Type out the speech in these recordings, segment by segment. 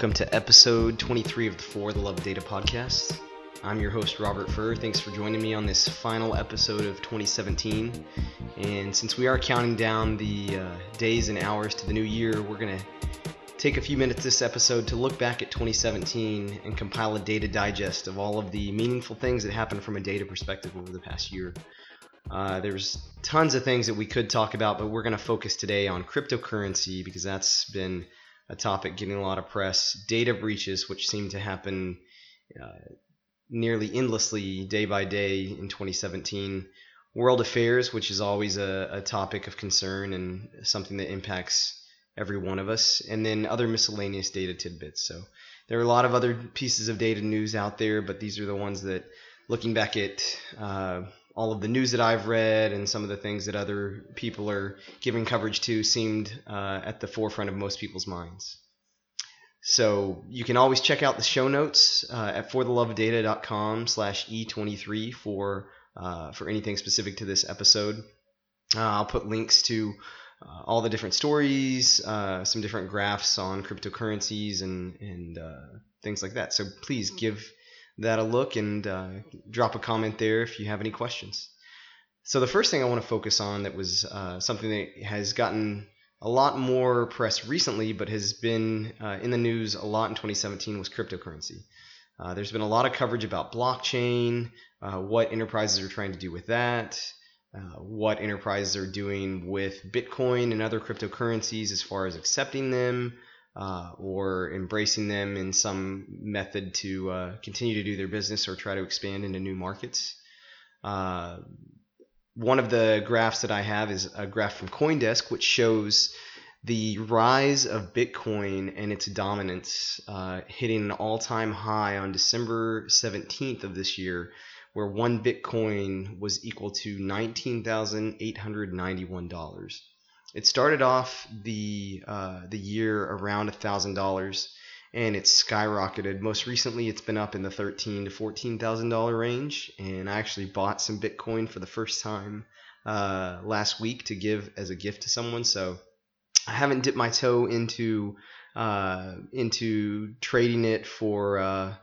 Welcome to episode 23 of the For the Love Data podcast. I'm your host, Robert Furr. Thanks for joining me on this final episode of 2017. And since we are counting down the uh, days and hours to the new year, we're going to take a few minutes this episode to look back at 2017 and compile a data digest of all of the meaningful things that happened from a data perspective over the past year. Uh, there's tons of things that we could talk about, but we're going to focus today on cryptocurrency because that's been a topic getting a lot of press. Data breaches, which seem to happen uh, nearly endlessly day by day in 2017. World affairs, which is always a, a topic of concern and something that impacts every one of us, and then other miscellaneous data tidbits. So there are a lot of other pieces of data news out there, but these are the ones that, looking back at uh, all of the news that I've read and some of the things that other people are giving coverage to seemed uh, at the forefront of most people's minds. So you can always check out the show notes uh, at fortheloveofdata.com slash e23 for uh, for anything specific to this episode. Uh, I'll put links to uh, all the different stories, uh, some different graphs on cryptocurrencies and and things like that. So please give that a look and uh, drop a comment there if you have any questions. So the first thing I want to focus on that was uh, something that has gotten a lot more press recently, but has been uh, in the news a lot in 2017 was cryptocurrency. Uh, there's been a lot of coverage about blockchain, uh, what enterprises are trying to do with that, uh, what enterprises are doing with Bitcoin and other cryptocurrencies as far as accepting them, uh, or embracing them in some method to uh, continue to do their business or try to expand into new markets. Uh, one of the graphs that I have is a graph from CoinDesk, which shows the rise of Bitcoin and its dominance uh, hitting an all time high on December 17th of this year, where one Bitcoin was equal to $19,891. It started off the uh, the year around thousand dollars, and it's skyrocketed. Most recently, it's been up in the thirteen to fourteen thousand dollar range. And I actually bought some Bitcoin for the first time uh, last week to give as a gift to someone. So I haven't dipped my toe into uh, into trading it for uh,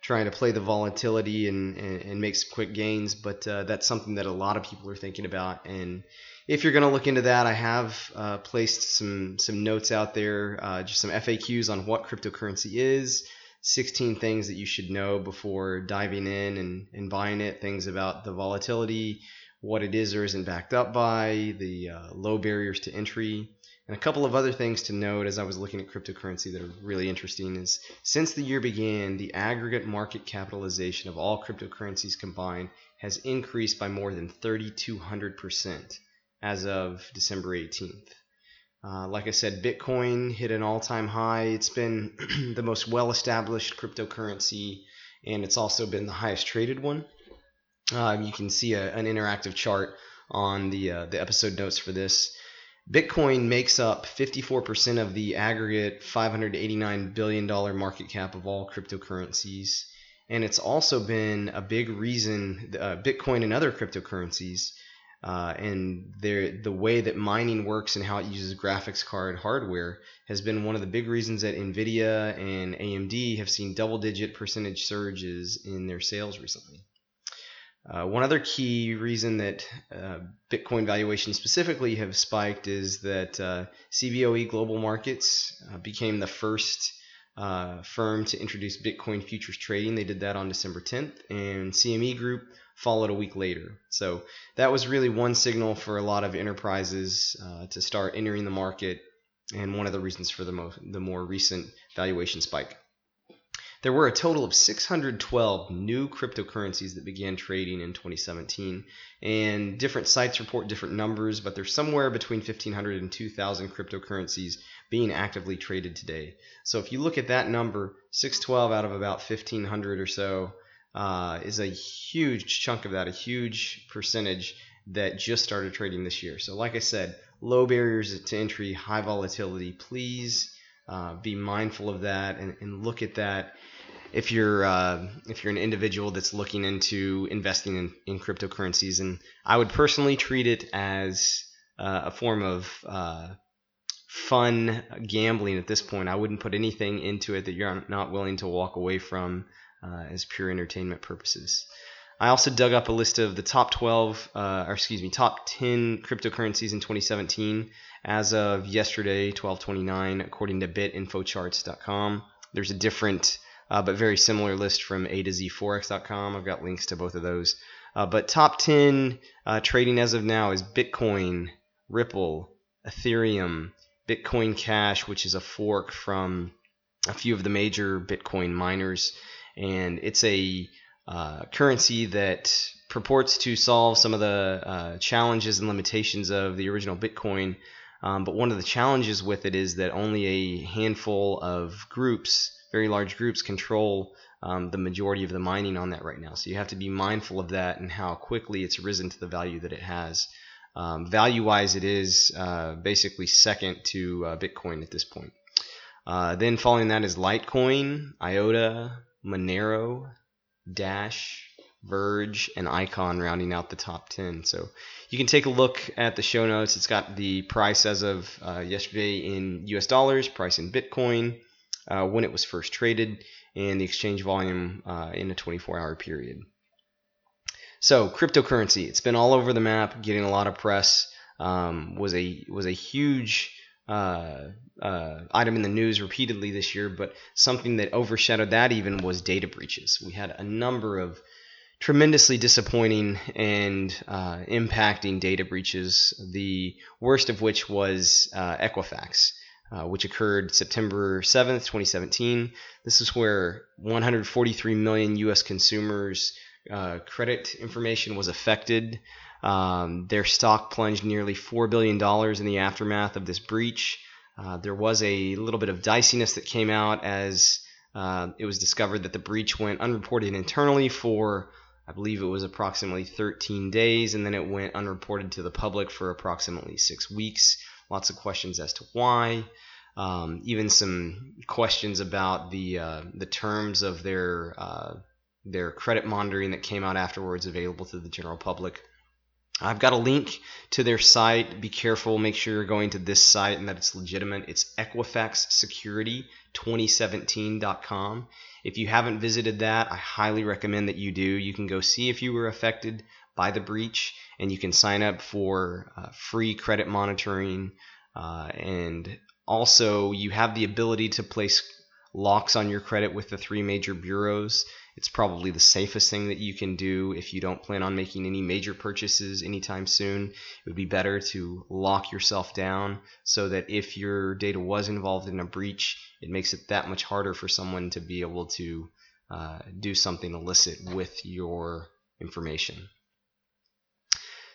trying to play the volatility and, and, and make some quick gains, but uh, that's something that a lot of people are thinking about. And if you're going to look into that, I have uh, placed some some notes out there, uh, just some FAQs on what cryptocurrency is, 16 things that you should know before diving in and, and buying it, things about the volatility, what it is or isn't backed up by, the uh, low barriers to entry, and a couple of other things to note as I was looking at cryptocurrency that are really interesting is since the year began, the aggregate market capitalization of all cryptocurrencies combined has increased by more than 3,200 percent as of December 18th. Uh, like I said, Bitcoin hit an all time high. It's been the most well established cryptocurrency, and it's also been the highest traded one. Uh, you can see a, an interactive chart on the, uh, the episode notes for this. Bitcoin makes up 54% of the aggregate $589 billion market cap of all cryptocurrencies. And it's also been a big reason, uh, Bitcoin and other cryptocurrencies uh, and the way that mining works and how it uses graphics card hardware has been one of the big reasons that Nvidia and AMD have seen double-digit percentage surges in their sales recently. Uh, one other key reason that uh, Bitcoin valuations specifically have spiked is that uh, CBOE Global Markets uh, became the first uh, firm to introduce Bitcoin futures trading. They did that on December 10th, and CME Group followed a week later. So that was really one signal for a lot of enterprises uh, to start entering the market, and one of the reasons for the, mo- the more recent valuation spike. There were a total of 612 new cryptocurrencies that began trading in 2017, and different sites report different numbers, but there's somewhere between 1,500 and 2,000 cryptocurrencies being actively traded today. So if you look at that number, 612 out of about 1,500 or so uh, is a huge chunk of that, a huge percentage that just started trading this year. So, like I said, low barriers to entry, high volatility. Please uh, be mindful of that and, and, look at that. If you're uh, if you're an individual that's looking into investing in, in cryptocurrencies, and I would personally treat it as uh, a form of uh, fun gambling at this point. I wouldn't put anything into it that you're not willing to walk away from uh, as pure entertainment purposes. I also dug up a list of the top 12, uh, or excuse me, top 10 cryptocurrencies in 2017 as of yesterday, 1229, according to bitinfocharts.com. There's a different uh, but very similar list from A to Z Forex.com. I've got links to both of those. Uh, but top 10 uh, trading as of now is Bitcoin, Ripple, Ethereum, Bitcoin Cash, which is a fork from a few of the major Bitcoin miners, and it's a uh, currency that purports to solve some of the uh, challenges and limitations of the original Bitcoin. Um, but one of the challenges with it is that only a handful of groups, very large groups, control um, the majority of the mining on that right now. So you have to be mindful of that and how quickly it's risen to the value that it has. Um, value wise, it is uh, basically second to uh, Bitcoin at this point. Uh, then following that is Litecoin, IOTA, Monero, Dash, Verge, and Icon rounding out the top 10. So you can take a look at the show notes. It's got the price as of uh, yesterday in US dollars, price in Bitcoin, uh, when it was first traded, and the exchange volume uh, in a 24 hour period. So cryptocurrency, it's been all over the map, getting a lot of press. Um, was a was a huge uh, uh, item in the news repeatedly this year, but something that overshadowed that even was data breaches. We had a number of tremendously disappointing and uh, impacting data breaches. The worst of which was uh, Equifax. Uh, which occurred September 7th, 2017. This is where 143 million U.S. consumers' credit information was affected. Um, their stock plunged nearly $4 billion in the aftermath of this breach. Uh, there was a little bit of diciness that came out as uh, it was discovered that the breach went unreported internally for, I believe it was approximately 13 days, and then it went unreported to the public for approximately six weeks. Lots of questions as to why. Um, even some questions about the uh, the terms of their uh, their credit monitoring that came out afterwards, available to the general public. I've got a link to their site. Be careful. Make sure you're going to this site and that it's legitimate. It's EquifaxSecurity2017.com. If you haven't visited that, I highly recommend that you do. You can go see if you were affected by the breach, and you can sign up for uh, free credit monitoring. Uh, and also, you have the ability to place locks on your credit with the three major bureaus. It's probably the safest thing that you can do if you don't plan on making any major purchases anytime soon. It would be better to lock yourself down so that if your data was involved in a breach, it makes it that much harder for someone to be able to uh, do something illicit with your information.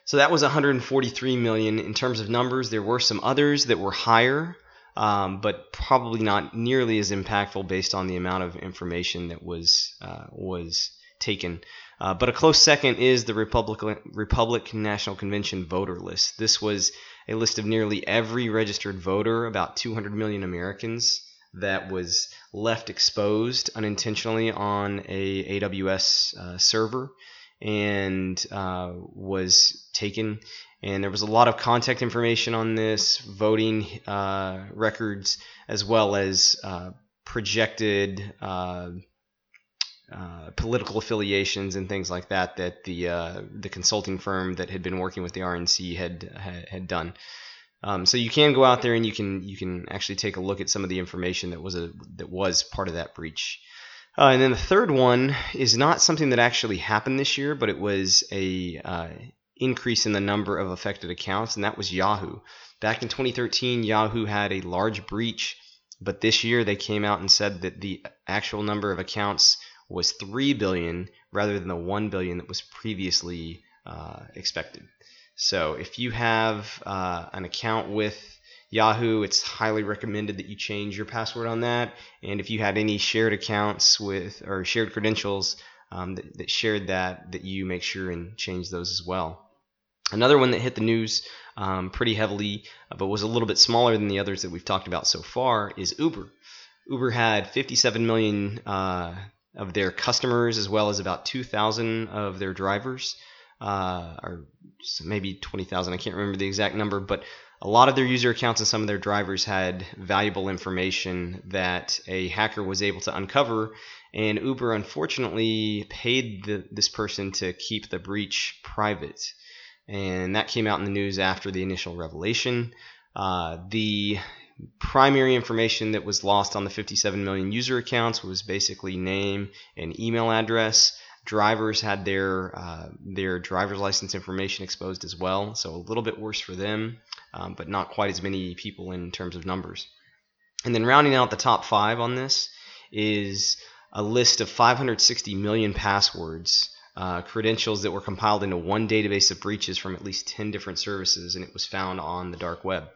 So that was 143 million in terms of numbers. There were some others that were higher um, but probably not nearly as impactful based on the amount of information that was uh, was taken. Uh, but a close second is the Republican Republican National Convention voter list. This was a list of nearly every registered voter, about 200 million Americans, that was left exposed unintentionally on a AWS uh, server and uh, was taken and there was a lot of contact information on this, voting uh, records, as well as uh, projected uh, uh political affiliations and things like that that the uh, the consulting firm that had been working with the RNC had had, had done. Um, so you can go out there and you can you can actually take a look at some of the information that was a that was part of that breach. Uh, and then the third one is not something that actually happened this year, but it was a uh, increase in the number of affected accounts, and that was Yahoo. Back in 2013, Yahoo had a large breach, but this year they came out and said that the actual number of accounts was 3 billion rather than the 1 billion that was previously uh, expected. So if you have uh, an account with Yahoo, it's highly recommended that you change your password on that. And if you had any shared accounts with or shared credentials um, that, that shared that, that you make sure and change those as well. Another one that hit the news um, pretty heavily, but was a little bit smaller than the others that we've talked about so far, is Uber. Uber had 57 million uh, of their customers, as well as about 2,000 of their drivers, uh, or maybe 20,000. I can't remember the exact number, but a lot of their user accounts and some of their drivers had valuable information that a hacker was able to uncover. And Uber unfortunately paid the, this person to keep the breach private. And that came out in the news after the initial revelation. Uh, the primary information that was lost on the 57 million user accounts was basically name and email address. Drivers had their uh, their driver's license information exposed as well, so a little bit worse for them, um, but not quite as many people in terms of numbers. And then rounding out the top five on this is a list of 560 million passwords, uh, credentials that were compiled into one database of breaches from at least 10 different services, and it was found on the dark web.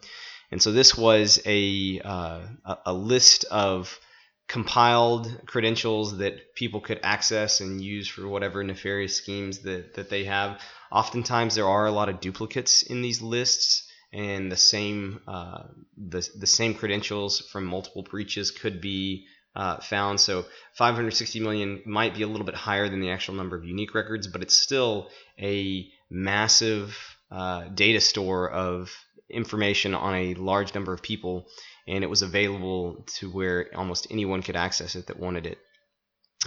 And so this was a, uh, a list of compiled credentials that people could access and use for whatever nefarious schemes that, that they have. Oftentimes, there are a lot of duplicates in these lists, and the same uh, the, the same credentials from multiple breaches could be uh, found. So 560 million might be a little bit higher than the actual number of unique records, but it's still a massive uh, data store of information on a large number of people, and it was available to where almost anyone could access it that wanted it.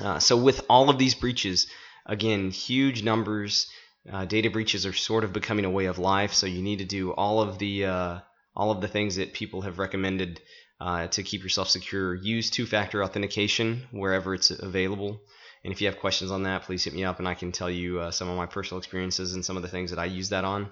Uh, so, with all of these breaches, again, huge numbers, uh, data breaches are sort of becoming a way of life. So, you need to do all of the uh, all of the things that people have recommended uh, to keep yourself secure. Use two-factor authentication wherever it's available. And if you have questions on that, please hit me up and I can tell you uh, some of my personal experiences and some of the things that I use that on.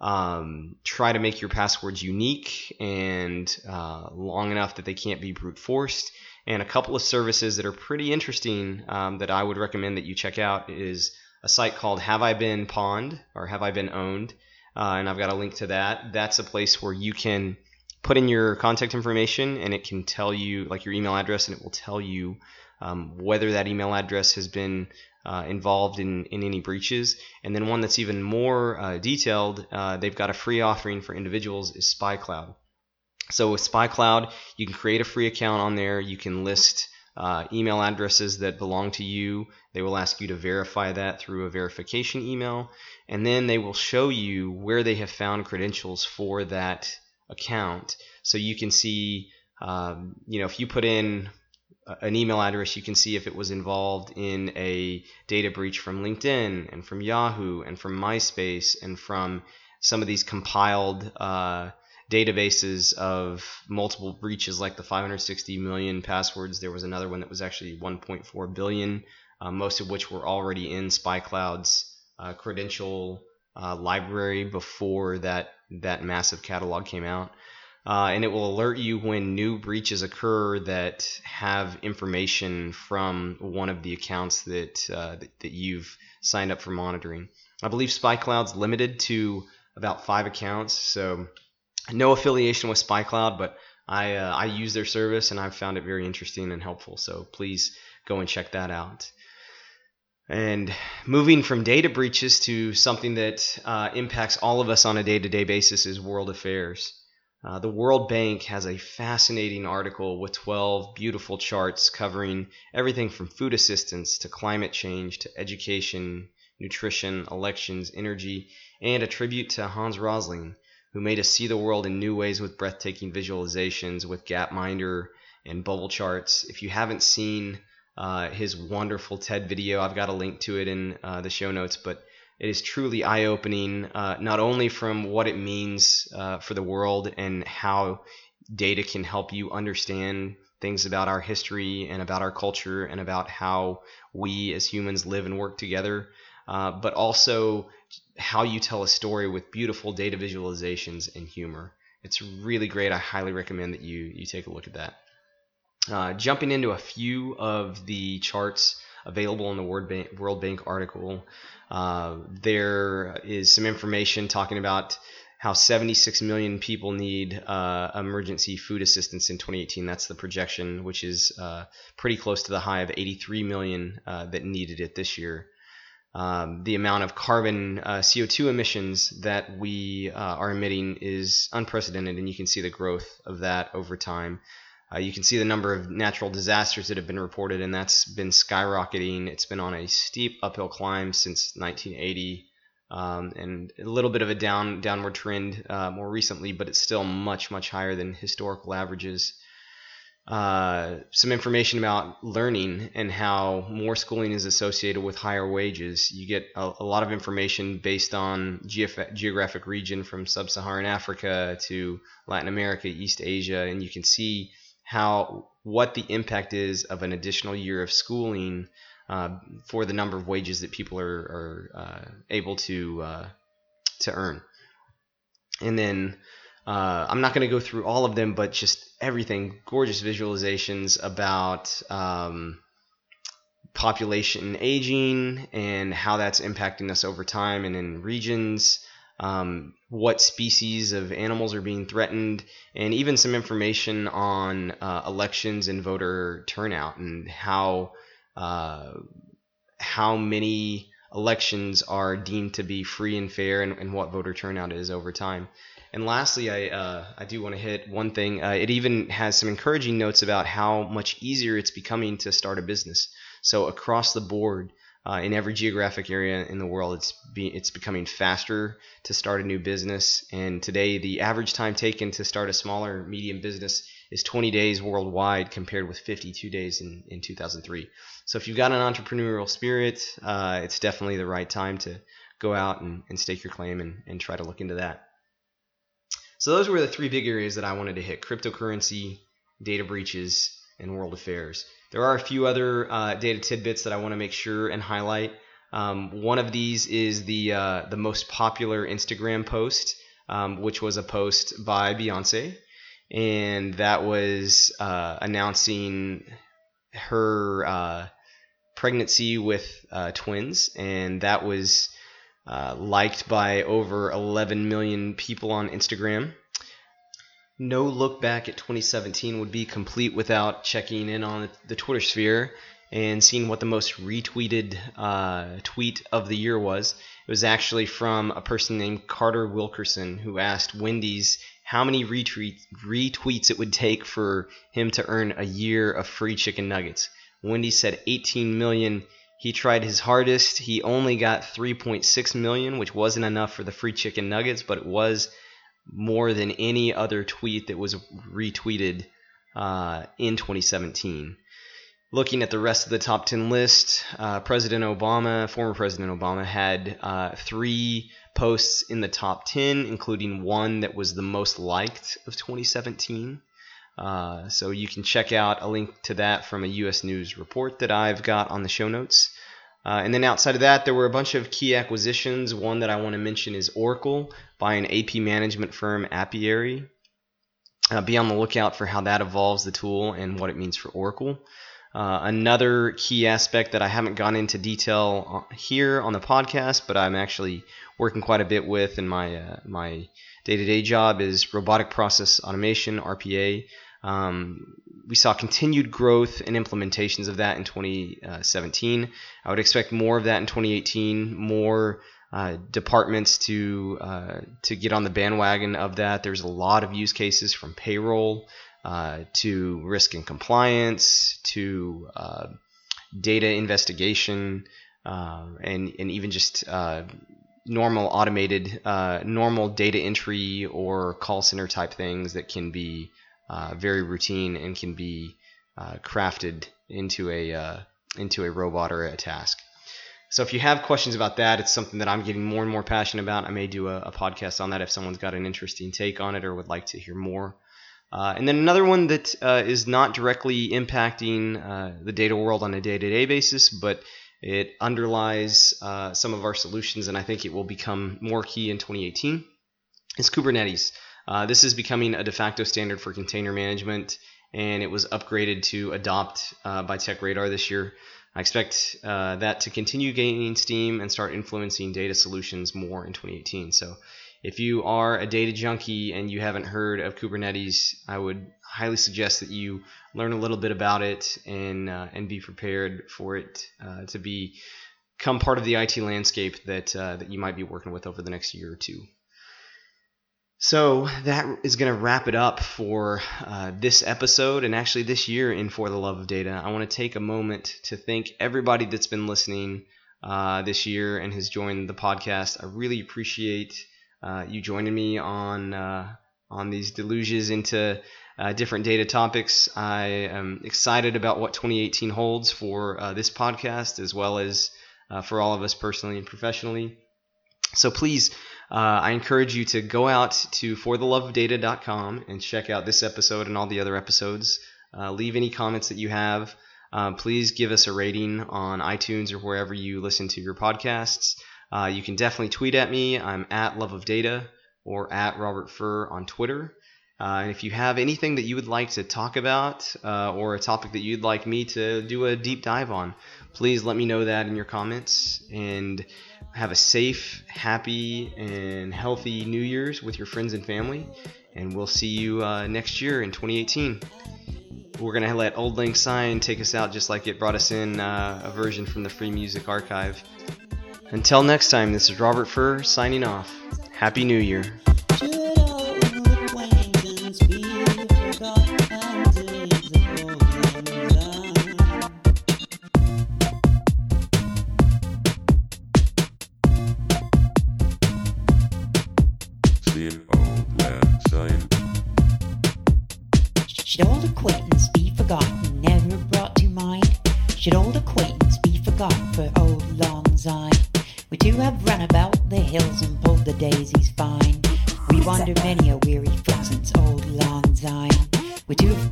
Um, try to make your passwords unique and uh, long enough that they can't be brute forced. And a couple of services that are pretty interesting um, that I would recommend that you check out is a site called Have I Been Pwned or Have I Been Owned? Uh, and I've got a link to that. That's a place where you can put in your contact information and it can tell you, like your email address, and it will tell you um, whether that email address has been uh, involved in, in any breaches. And then one that's even more uh, detailed, uh, they've got a free offering for individuals is SpyCloud. So with SpyCloud, you can create a free account on there. You can list uh, email addresses that belong to you. They will ask you to verify that through a verification email. And then they will show you where they have found credentials for that account. So you can see, um, you know, if you put in an email address, you can see if it was involved in a data breach from LinkedIn and from Yahoo and from MySpace and from some of these compiled uh, databases of multiple breaches, like the 560 million passwords. There was another one that was actually 1.4 billion, uh, most of which were already in SpyCloud's uh, credential uh, library before that that massive catalog came out uh, and it will alert you when new breaches occur that have information from one of the accounts that, uh, that, you've signed up for monitoring. I believe SpyCloud's limited to about five accounts, so no affiliation with SpyCloud, but I uh, I use their service and I've found it very interesting and helpful. So please go and check that out. And moving from data breaches to something that uh, impacts all of us on a day-to-day basis is world affairs. Uh, the World Bank has a fascinating article with 12 beautiful charts covering everything from food assistance to climate change to education, nutrition, elections, energy, and a tribute to Hans Rosling, who made us see the world in new ways with breathtaking visualizations with Gapminder and bubble charts. If you haven't seen uh, his wonderful TED video, I've got a link to it in uh, the show notes, but it is truly eye opening, uh, not only from what it means uh, for the world and how data can help you understand things about our history and about our culture and about how we as humans live and work together, uh, but also how you tell a story with beautiful data visualizations and humor. It's really great. I highly recommend that you you take a look at that. Uh, jumping into a few of the charts available in the World Bank, World Bank article. Uh, there is some information talking about how 76 million people need uh, emergency food assistance in 2018. That's the projection, which is uh, pretty close to the high of 83 million uh, that needed it this year. Um, the amount of carbon uh, CO2 emissions that we uh, are emitting is unprecedented, and you can see the growth of that over time. Uh, you can see the number of natural disasters that have been reported, and that's been skyrocketing. It's been on a steep uphill climb since 1980. um, and a little bit of a down downward trend uh, more recently, but it's still much much higher than historical averages. Uh, some information about learning and how more schooling is associated with higher wages. You get a, a lot of information based on geof- geographic region from sub-Saharan Africa to Latin America, East Asia, and you can see how what the impact is of an additional year of schooling uh, for the number of wages that people are, are uh, able to uh, to earn. And then uh, I'm not going to go through all of them, but just everything, gorgeous visualizations about um, population aging and how that's impacting us over time and in regions. Um, what species of animals are being threatened, and even some information on uh, elections and voter turnout and how uh, how many elections are deemed to be free and fair and, and what voter turnout is over time. And lastly, I uh, I do want to hit one thing. Uh, it even has some encouraging notes about how much easier it's becoming to start a business. So across the board, uh, in every geographic area in the world, it's be, it's becoming faster to start a new business. And today, the average time taken to start a smaller medium business is 20 days worldwide, compared with 52 days in, in 2003. So if you've got an entrepreneurial spirit, uh, it's definitely the right time to go out and, and stake your claim and, and try to look into that. So those were the three big areas that I wanted to hit: cryptocurrency, data breaches, and world affairs. There are a few other uh, data tidbits that I want to make sure and highlight. Um, one of these is the uh, the most popular Instagram post, um, which was a post by Beyonce, and that was uh, announcing her uh, pregnancy with uh, twins, and that was uh, liked by over 11 million people on Instagram. No look back at 2017 would be complete without checking in on the Twitter sphere and seeing what the most retweeted uh, tweet of the year was. It was actually from a person named Carter Wilkerson who asked Wendy's how many retweet, retweets it would take for him to earn a year of free chicken nuggets. Wendy said 18 million he tried his hardest. He only got 3.6 million, which wasn't enough for the free chicken nuggets, but it was more than any other tweet that was retweeted uh, in 2017. Looking at the rest of the top 10 list, uh, President Obama, former President Obama, had uh, three posts in the top 10, including one that was the most liked of 2017. Uh, so you can check out a link to that from a U.S. News report that I've got on the show notes. Uh, and then outside of that, there were a bunch of key acquisitions. One that I want to mention is Oracle by an API management firm, Apiary. Uh, be on the lookout for how that evolves the tool and what it means for Oracle. Uh, another key aspect that I haven't gone into detail uh, here on the podcast, but I'm actually working quite a bit with in my uh, my day-to-day job is robotic process automation (RPA). Um, we saw continued growth and implementations of that in 2017. I would expect more of that in 2018. More uh, departments to uh, to get on the bandwagon of that. There's a lot of use cases from payroll uh, to risk and compliance to uh, data investigation uh, and and even just uh, normal automated normal data entry or call center type things that can be uh, very routine and can be uh, crafted into a uh, into a robot or a task. So if you have questions about that, it's something that I'm getting more and more passionate about. I may do a, a podcast on that if someone's got an interesting take on it or would like to hear more. Uh, and then another one that uh, is not directly impacting uh, the data world on a day-to-day basis, but it underlies some of our solutions, and I think it will become more key in 2018, is Kubernetes. Uh, this is becoming a de facto standard for container management, and it was upgraded to adopt uh, by TechRadar this year. I expect uh, that to continue gaining steam and start influencing data solutions more in 2018. So, if you are a data junkie and you haven't heard of Kubernetes, I would highly suggest that you learn a little bit about it and uh, and be prepared for it uh, to be become part of the IT landscape that uh, that you might be working with over the next year or two. So that is going to wrap it up for uh, this episode and actually this year in For the Love of Data. I want to take a moment to thank everybody that's been listening. uh, this year and has joined the podcast. I really appreciate uh, you joining me on uh, on these deluges into uh, different data topics. I am excited about what 2018 holds for uh, this podcast as well as for all of us personally and professionally. So please, uh, I encourage you to go out to fortheloveofdata.com and check out this episode and all the other episodes. Uh, leave any comments that you have. Uh, please give us a rating on iTunes or wherever you listen to your podcasts. you can definitely tweet at me. I'm at Love of Data or at Robert Furr on Twitter. Uh, and if you have anything that you would like to talk about uh, or a topic that you'd like me to do a deep dive on, please let me know that in your comments. And have a safe, happy, and healthy New Year's with your friends and family. And we'll see you uh, next year in 2018. We're going to let Auld Lang Syne take us out just like it brought us in uh, a version from the Free Music Archive. Until next time, this is Robert Furr signing off. Happy New Year.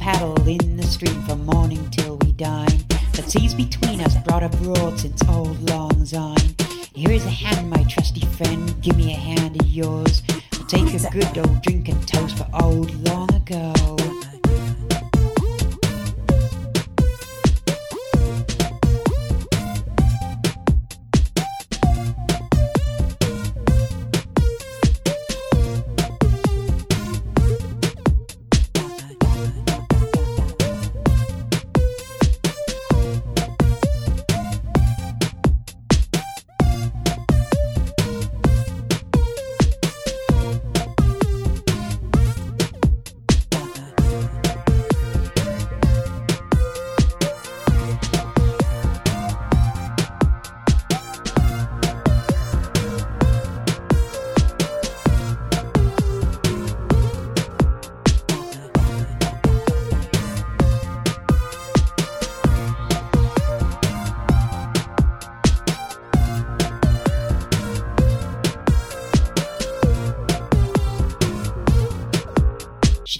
We two have paddled in the stream from morning till we dine. But seas between us brought abroad since auld lang syne. Here is a hand, my trusty friend, give me a hand of yours. We'll take a good old drink and toast for old long ago.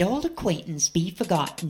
Old acquaintance be forgotten?